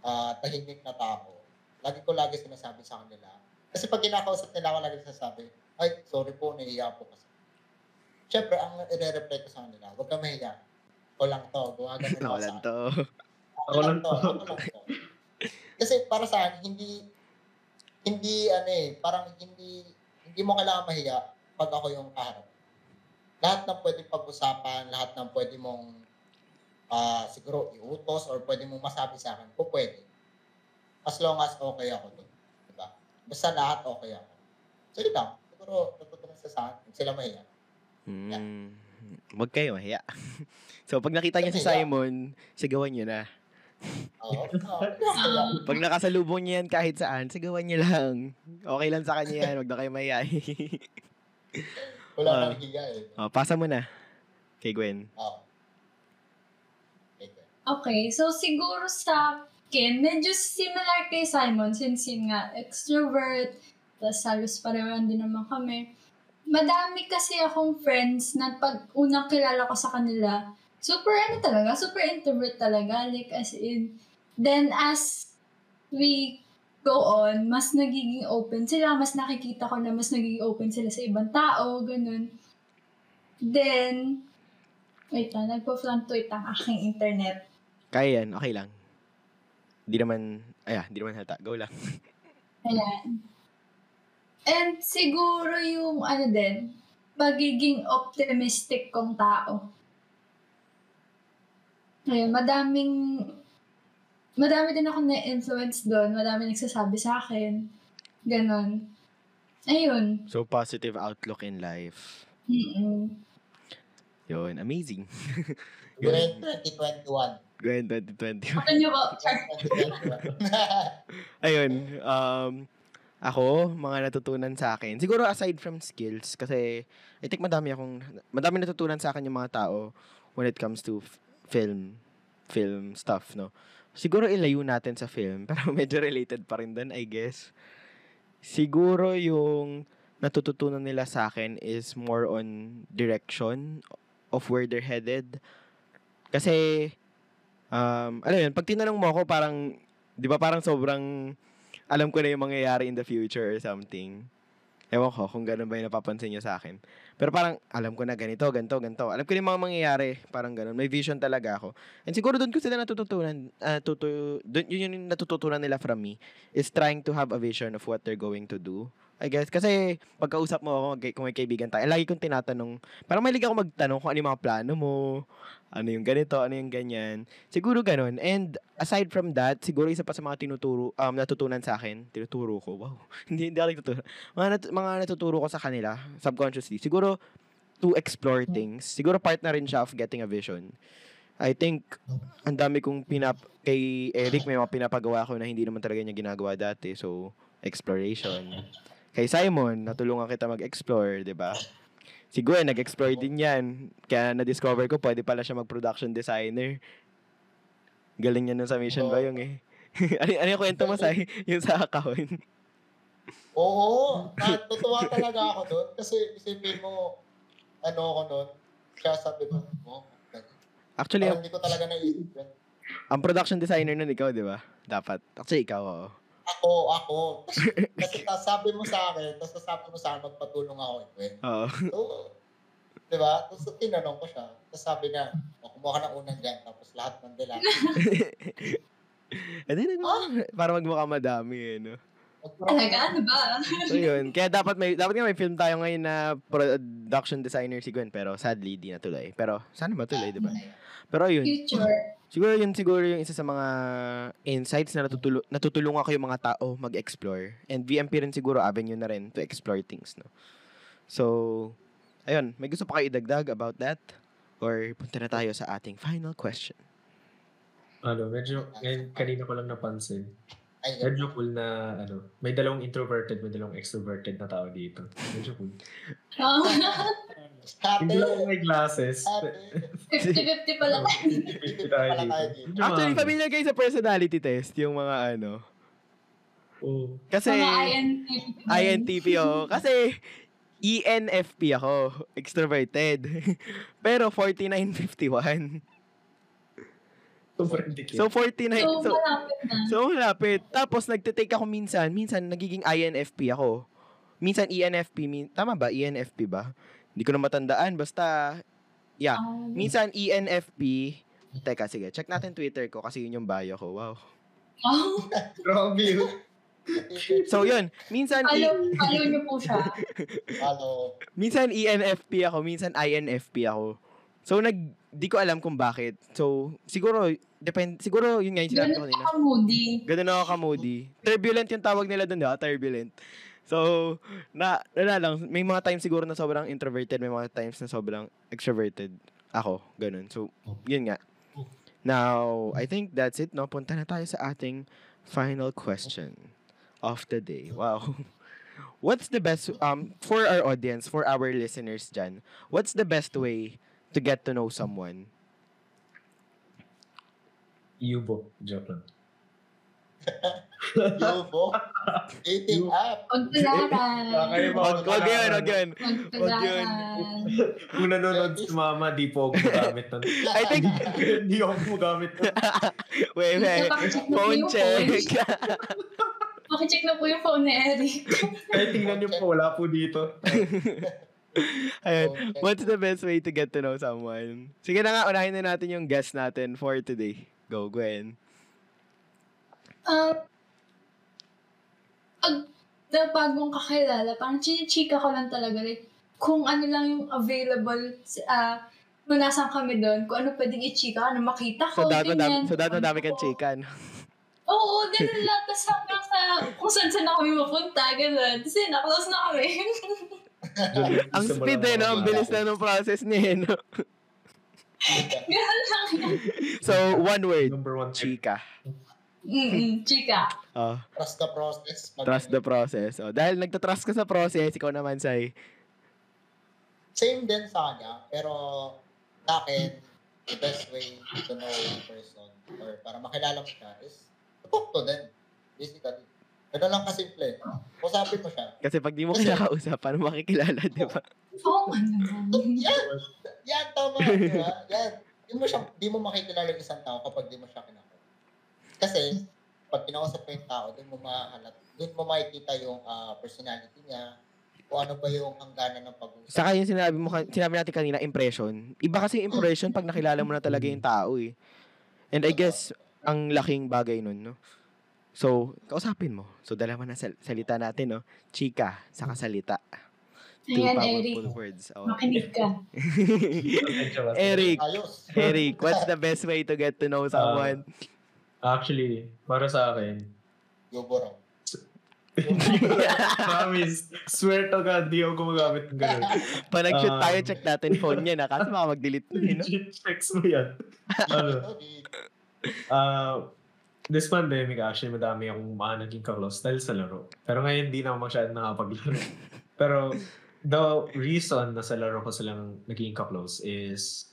ah, tahimik na tao, lagi ko lagi sinasabi sa kanila. Kasi pag kinakausap nila ako, lagi sinasabi, ay, sorry po, nahihiya po kasi. Siyempre, ang ire-reply ko sa kanila, huwag ka mahiya. Ako lang to, gumagano Ako lang to. ako lang to. Ako lang to. Kasi para sa akin, hindi, hindi ano eh, parang hindi, hindi mo kailangan mahiya pag ako yung kaharap. Lahat ng pwede pag-usapan, lahat ng pwede mong ah siguro iutos or pwede mo masabi sa akin, po pwede. As long as okay ako doon. Diba? Basta lahat okay ako. So, yun lang. Siguro, natutunan sa sa akin. Sila mahiya. Hmm. Huwag kayo mahiya. so, pag nakita niya si. Simon, sigawan niyo na. Oo. Pag nakasalubong niya yan kahit saan, sigawan niyo lang. Okay lang sa kanya yan. Huwag na kayo mahiya. Wala Ah. nang hiya eh. oh, pasa mo na. Kay Gwen. Oo. Okay. Okay, so siguro sa akin, medyo similar kay Simon since yun nga, extrovert, tapos halos parehan din naman kami. Madami kasi akong friends na pag unang kilala ko sa kanila, super ano talaga, super introvert talaga, like as in. Then as we go on, mas nagiging open sila, mas nakikita ko na mas nagiging open sila sa ibang tao, ganun. Then, wait lang, nagpo-fluctuate ang aking internet. Kaya yan. Okay lang. Di naman, ay, di naman halata. Go lang. Ayan. And siguro yung ano din, pagiging optimistic kong tao. Ayun, madaming, madami din ako na-influence doon. Madami nagsasabi sa akin. Ganon. Ayun. So, positive outlook in life. Mm-mm. Yun, amazing. Grade 2021. Gwen 2020. Ano nyo ba? 2021. Ayun, um, ako, mga natutunan sa akin. Siguro aside from skills, kasi I think madami akong, madami natutunan sa akin yung mga tao when it comes to f- film, film stuff, no? Siguro ilayo natin sa film, pero medyo related pa rin doon, I guess. Siguro yung natututunan nila sa akin is more on direction of where they're headed. Kasi, um, ano yun, pag tinanong mo ako, parang, di ba parang sobrang, alam ko na yung mangyayari in the future or something. Ewan ko kung ganun ba yung napapansin niyo sa akin. Pero parang, alam ko na ganito, ganito, ganito. Alam ko na yung mga mangyayari, parang ganun. May vision talaga ako. And siguro doon ko sila natututunan, uh, tutu, dun, yun yung natututunan nila from me, is trying to have a vision of what they're going to do. I guess. Kasi, pagkausap mo ako, mag- kung may kaibigan tayo, lagi kong tinatanong, parang mahilig ako magtanong kung ano yung mga plano mo, ano yung ganito, ano yung ganyan. Siguro ganun. And aside from that, siguro isa pa sa mga tinuturo, um, natutunan sa akin, tinuturo ko, wow, hindi, hindi ako nagtuturo. Mga, nat- mga natuturo ko sa kanila, subconsciously, siguro to explore things. Siguro part na rin siya of getting a vision. I think, ang dami kong pinap... Kay Eric, may mga pinapagawa ko na hindi naman talaga niya ginagawa dati. So, exploration. Kay Simon, natulungan kita mag-explore, di ba? Si Gwen, nag-explore din yan. Kaya na-discover ko, pwede pala siya mag-production designer. Galing niya nun sa mission ba yung eh. ano, ano yung kwento mo sa yung sa account? Oo, natutuwa talaga ako doon. Kasi isipin mo, ano ako doon, kaya sabi ko, oh, Actually, parang ang, hindi ko talaga naisip yun. ang production designer nun ikaw, di ba? Dapat. Actually, ikaw, oo. Ako, ako. Kasi sabi mo sa akin, tapos sabi mo sa akin, magpatulong ako. Eh. Oo. So, di ba? Tapos tinanong ko siya. Tapos sabi niya, oh, kumuha ka ng unang dyan, tapos lahat ng dila. Eh, di, nag- para magmukha madami, eh, no? Talaga, ano ba? So, yun. Kaya dapat may, dapat nga may film tayo ngayon na production designer si Gwen, pero sadly, di natuloy. Pero, sana matuloy, di ba? Pero yun, Future. Siguro yun siguro yung isa sa mga insights na natutulo, natutulungan ko yung mga tao mag-explore. And VMP rin siguro avenue na rin to explore things, no? So, ayun, may gusto pa kayo idagdag about that? Or punta na tayo sa ating final question. Ano, medyo, ngayon, kanina ko lang napansin. Medyo cool na, ano, may dalawang introverted, may dalawang extroverted na tao dito. Medyo cool. Oh, Ate, Hindi lang ako may glasses. ate. 50-50 pala. Tayo Pala dito. tayo dito. Medyo Actually, familiar kayo sa personality test, yung mga ano. Oo. Kasi, Mga INTP. INTP ako. Kasi, ENFP ako, extroverted. Pero 4951. Sobrang dikit. So 49 So, so malapit na. So malapit. Tapos nagte-take ako minsan, minsan nagiging INFP ako. Minsan ENFP, min- tama ba? ENFP ba? Hindi ko na matandaan basta yeah. Um, Minsan E ENFP. Teka, sige. Check natin Twitter ko kasi yun yung bio ko. Wow. oh, Grabe yun. So yun, minsan E- follow, follow niyo po siya. Hello. minsan E ENFP ako, minsan INFP ako. So nag di ko alam kung bakit. So, siguro, depend, siguro yun nga yung sinabi ko Ganun kanina. ako moody. Ganun ako ka-moody. Turbulent yung tawag nila doon, di ba? Turbulent. So, na, wala lang. May mga times siguro na sobrang introverted, may mga times na sobrang extroverted. Ako, ganun. So, yun nga. Now, I think that's it, no? Punta na tayo sa ating final question of the day. Wow. What's the best, um, for our audience, for our listeners dyan, what's the best way to get to know someone? Yubo. Joke lang. Yubo. Dating app. Pagpalaran. Kayo ba? Wag, wag yun, wag yun. Kung nanonood si mama, di po ako gumagamit nun. I think, Hindi ako gumagamit nun. wait, wait. Phone check. Pakicheck na po yung phone ni Eric. Kaya tingnan niyo po, wala po dito. Check. What's the best way to get to know someone? Sige na nga, unahin na natin yung guest natin for today. Go, Gwen. Um, pag na bagong kakilala, parang chinichika ko lang talaga. Like, kung ano lang yung available, ah, kung nasan kami doon, kung ano pwedeng i-chika, ano makita So, ko, dati madami, ganyan. so, dati madami kang Oo. chikan. Oo, ganun lang. Tapos hanggang sa kung saan saan na kami mapunta, ganun. Tapos yun, na-close na kami. Ang speed eh, no? Ang bilis na ng process niya eh, no? ganun lang yan. So, one word. Number one. Chika. Mm-mm, chika. Oh, Trust the process. Pag- trust the process. Oh, dahil nagtatrust ka sa process, ikaw naman, Sai. Same din sa kanya, pero sa akin, the best way to know a person or para makilala mo siya is to talk to them. Basically. Ganun lang kasimple. Usapin mo siya. Kasi pag di mo Kasi- kinakausap, paano makikilala, di ba? Oo, ano Yan! Yan, tama. di ba? Yan. Di mo, siya, di mo makikilala yung isang tao kapag di mo siya kinakausap. Kasi, pag kinausap mo yung tao, doon mo mahalat, doon mo makikita yung ah, personality niya, kung ano ba yung hangganan ng pag-uusap. Saka yung sinabi mo, sinabi natin kanina, impression. Iba kasi yung impression pag nakilala mo na talaga yung tao eh. And I guess, ang laking bagay nun, no? So, kausapin mo. So, dalawa na sal- salita natin, no? Chika, saka salita. Two Ayan, Eric. powerful words. Oh. Makinig ka. Eric. Eric, what's the best way to get to know someone? Actually, para sa akin, Yubo raw. promise, swear to God, di ako gumagamit ng ganun. Pag nag-shoot Um, tayo, check natin phone niya na. Kasi baka mag-delete na, eh, no? Checks mo yan. ano, ah, this pandemic actually, madami akong mga naging ka-close dahil sa laro. Pero ngayon, di na ako masyadong nakapaglaro. Pero, the reason na sa laro ko silang naging ka-close is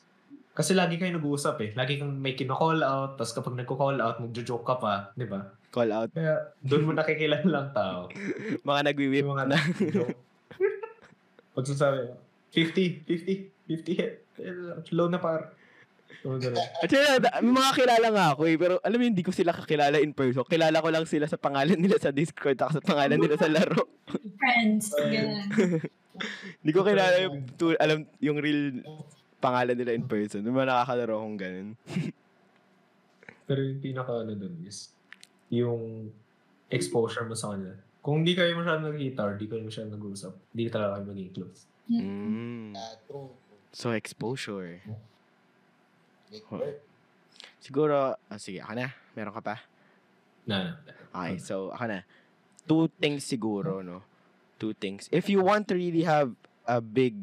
kasi lagi kayo nag-uusap eh. Lagi kang may kino-call out, tapos kapag nagko-call out, magjo-joke ka pa, di ba? Call out. Kaya, doon mo nakikilala lang tao. Mga nagwi-whip mga na. Pagsasabi, 50, 50, 50 hit. Eh, Low na par. At may mga kilala nga ako eh. Pero alam mo, hindi ko sila kakilala in person. Kilala ko lang sila sa pangalan nila sa Discord at sa pangalan nila sa laro. Friends. Ganun. Hindi ko kilala yung, tu- alam, yung real pangalan nila in person. Yung mga nakakalaro akong ganun. Pero yung pinaka ano dun is, yung exposure mo sa kanila. Kung hindi kayo masyadong nagkita or di kayo masyadong nag-uusap, hindi talaga kayo maging close. Mm. Ah, true. So, exposure. Word. Siguro, ah, sige, ako na. Meron ka pa? Na, Okay, so ako na. Two things siguro, no? Two things. If you want to really have a big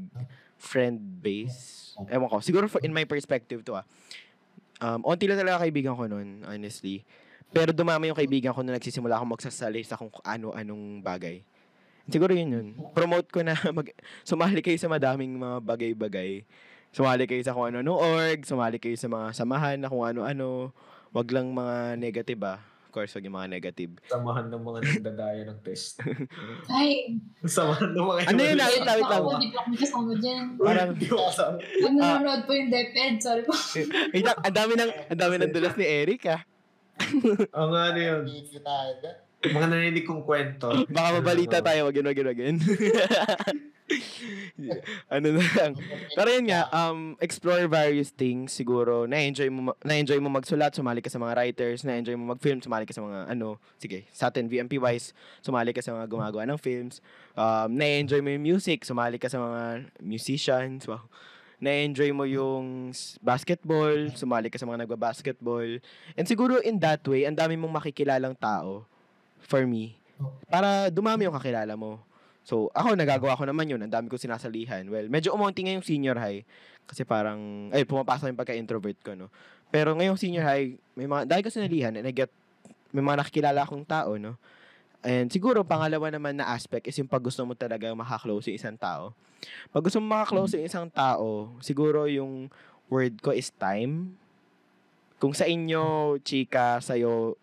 friend base, ewan ko, siguro for, in my perspective to ah, um, onti lang talaga kaibigan ko nun, honestly. Pero dumami yung kaibigan ko na nagsisimula akong magsasali sa kung ano-anong bagay. Siguro yun yun. Promote ko na mag, sumali kayo sa madaming mga bagay-bagay. Sumali kayo sa kung ano-ano org, sumali kayo sa mga samahan na kung ano-ano. Wag lang mga negative ah. Course, wag yung mga negative. samahan ng mga nagdadaya ng test. Ay, samahan ng mga Ano yun, Wait lang, wait lang. ako, di pa kami kasama dyan. Parang, Hindi ko kasama. Pag nanonood po yung DepEd, sorry po. wait lang, ang dami ng, ang dami ng dulas ni Eric ah. Ang ano yun, mga narinig kong kwento. Baka mabalita tayo, wag yun, wag yun, wag yun. ano na lang. Pero yun nga, um, explore various things siguro. Na-enjoy mo, ma- na-enjoy mo magsulat, sumali ka sa mga writers, na-enjoy mo mag-film, sumali ka sa mga ano, sige, sa atin VMP wise, sumali ka sa mga gumagawa ng films. Um, na-enjoy mo yung music, sumali ka sa mga musicians, wow. na-enjoy mo yung basketball, sumali ka sa mga nagba-basketball. And siguro in that way, ang dami mong makikilalang tao for me. Para dumami yung kakilala mo. So, ako, nagagawa ko naman yun. Ang dami ko sinasalihan. Well, medyo umunti ngayong senior high. Kasi parang, ay, pumapasok yung pagka-introvert ko, no? Pero ngayong senior high, may mga, dahil ko sinalihan, and I get, may mga nakikilala akong tao, no? And siguro, pangalawa naman na aspect is yung pag gusto mo talaga makaklose yung isang tao. Pag gusto mo makaklose yung isang tao, siguro yung word ko is time. Kung sa inyo, chika, sa'yo,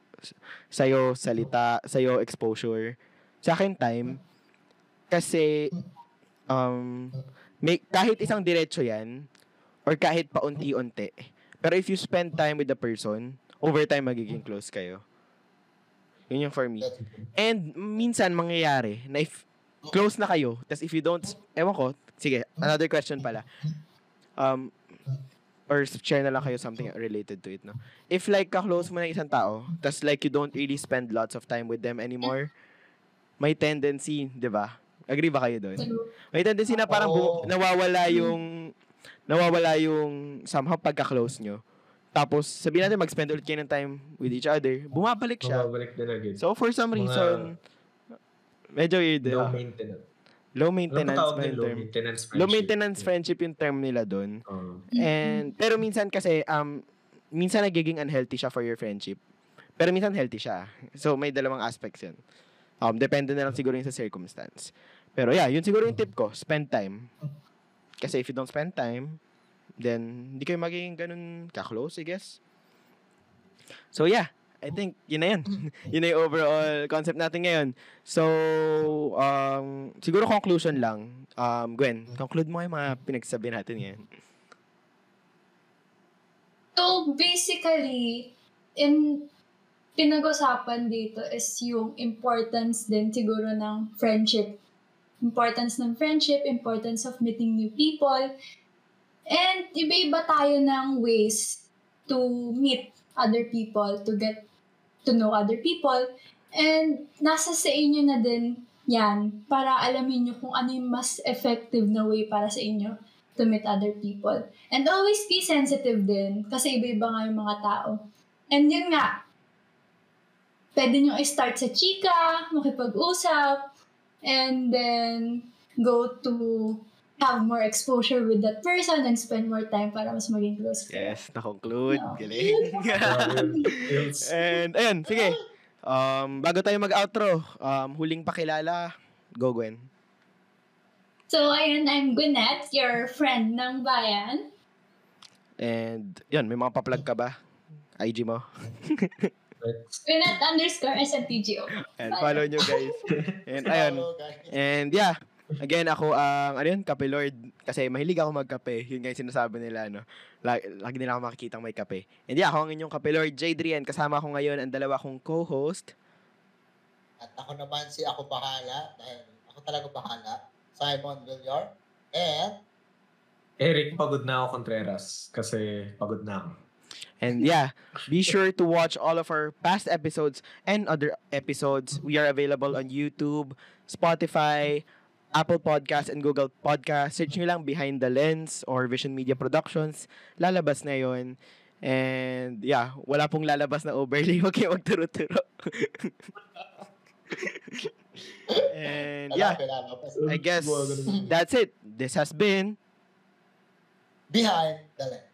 sa'yo salita, sa'yo exposure. Sa akin, time. Kasi, um, may, kahit isang diretso yan, or kahit paunti-unti, pero if you spend time with the person, over time magiging close kayo. Yun yung for me. And minsan mangyayari na if close na kayo, tas if you don't, ewan ko, sige, another question pala. Um, or share na lang kayo something related to it, no? If like ka-close mo ng isang tao, tas like you don't really spend lots of time with them anymore, may tendency, di ba? Agree ba kayo doon? May tendency na parang bu- nawawala yung nawawala yung somehow pagka-close nyo. Tapos, sabihin natin mag-spend ulit kayo ng time with each other, bumabalik siya. Mababalik din agad. So, for some Mga reason, medyo weird. low ah. maintenance. Low Ano maintenance tawag ba yung low term? maintenance friendship? Low maintenance friendship yung term nila doon. Oo. And, pero minsan kasi, um, minsan nagiging unhealthy siya for your friendship. Pero minsan healthy siya. So, may dalawang aspects yun. Um, depende na lang siguro yung sa circumstance. Pero yeah, yun siguro yung tip ko. Spend time. Kasi if you don't spend time, then hindi kayo magiging ganun ka-close, I guess. So yeah, I think yun na yun. yun na yung overall concept natin ngayon. So, um, siguro conclusion lang. Um, Gwen, conclude mo yung mga pinagsabi natin ngayon. So, basically, in pinag-usapan dito is yung importance din siguro ng friendship. Importance ng friendship, importance of meeting new people. And iba-iba tayo ng ways to meet other people, to get to know other people. And nasa sa inyo na din yan para alamin nyo kung ano yung mas effective na way para sa inyo to meet other people. And always be sensitive din kasi iba-iba nga yung mga tao. And yun nga, pwede nyo i-start sa chika, makipag-usap, and then go to have more exposure with that person and spend more time para mas maging close. Yes, na-conclude. No. Galing. And, ayun, sige. Um, bago tayo mag-outro, um, huling pakilala. Go, Gwen. So, ayun, I'm Gwyneth, your friend ng bayan. And, yun, may mga pa-plug ka ba? IG mo. Gwyneth underscore SNTGO. And follow nyo, guys. And, ayun. And, yeah. Again, ako ang, ano yun, Kape Lord. Kasi mahilig ako magkape. Yun nga yung sinasabi nila, no? Lagi, lagi nila ako makikita may kape. And yeah, ako ang inyong Kape Lord, Jadrian. Kasama ko ngayon ang dalawa kong co-host. At ako naman si Ako Bahala, dahil ako talaga bahala, Simon Villar. And, Eric, pagod na ako Contreras kasi pagod na ako. And yeah, be sure to watch all of our past episodes and other episodes. We are available on YouTube, Spotify, Apple Podcasts, and Google Podcasts. Search nyo lang Behind the Lens or Vision Media Productions. Lalabas na yon. And yeah, wala pong lalabas na overlay. Huwag kayo magturo-turo. and yeah, I guess that's it. This has been behind the lens.